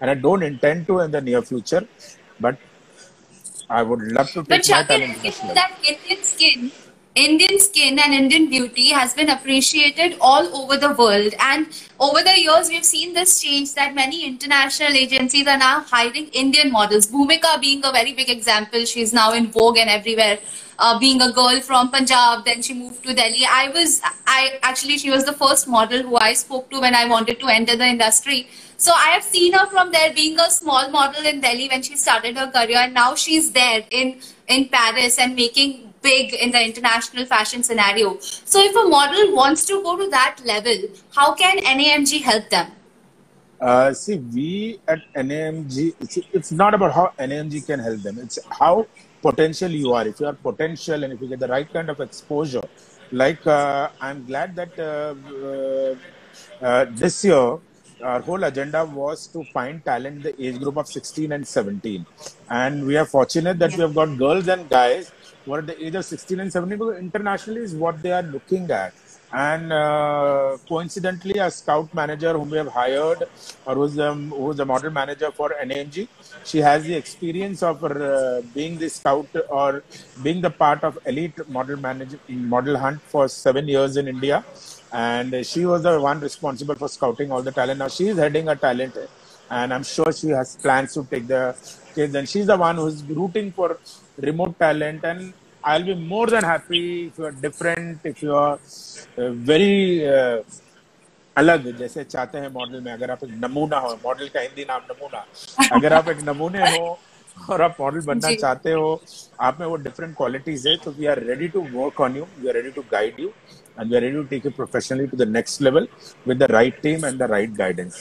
and I don't intend to in the near future. But I would love to take But Shakir, talent you international. know that Indian skin, Indian skin and Indian beauty has been appreciated all over the world. And over the years, we've seen this change that many international agencies are now hiring Indian models. Bhumika being a very big example. She's now in Vogue and everywhere. Uh, being a girl from Punjab, then she moved to Delhi. I was, I actually, she was the first model who I spoke to when I wanted to enter the industry. So I have seen her from there being a small model in Delhi when she started her career, and now she's there in in Paris and making big in the international fashion scenario. So if a model wants to go to that level, how can NAMG help them? Uh, see, we at NAMG, it's, it's not about how NAMG can help them. It's how potential you are. If you are potential and if you get the right kind of exposure, like uh, I'm glad that uh, uh, uh, this year our whole agenda was to find talent in the age group of 16 and 17, and we are fortunate that we have got girls and guys who are the age of 16 and 17 because internationally is what they are looking at. And uh, coincidentally, a scout manager whom we have hired, or who's um, who's a model manager for NAMG, she has the experience of uh, being the scout or being the part of elite model manage, model hunt for seven years in India, and she was the one responsible for scouting all the talent. Now she is heading a talent, and I'm sure she has plans to take the kids, and she's the one who's rooting for remote talent and I'll be more than happy if you are different, if you are uh, very uh, अलग जैसे चाहते हैं model में अगर आप एक नमूना हो मॉडल का हिंदी नाम नमूना अगर आप एक नमूने हो और आप मॉडल बनना जी। चाहते हो आप में वो डिफरेंट क्वालिटीज है तो we are ready to work on you we are ready to guide you and we are ready to take it professionally to the next level with the right team and the right guidance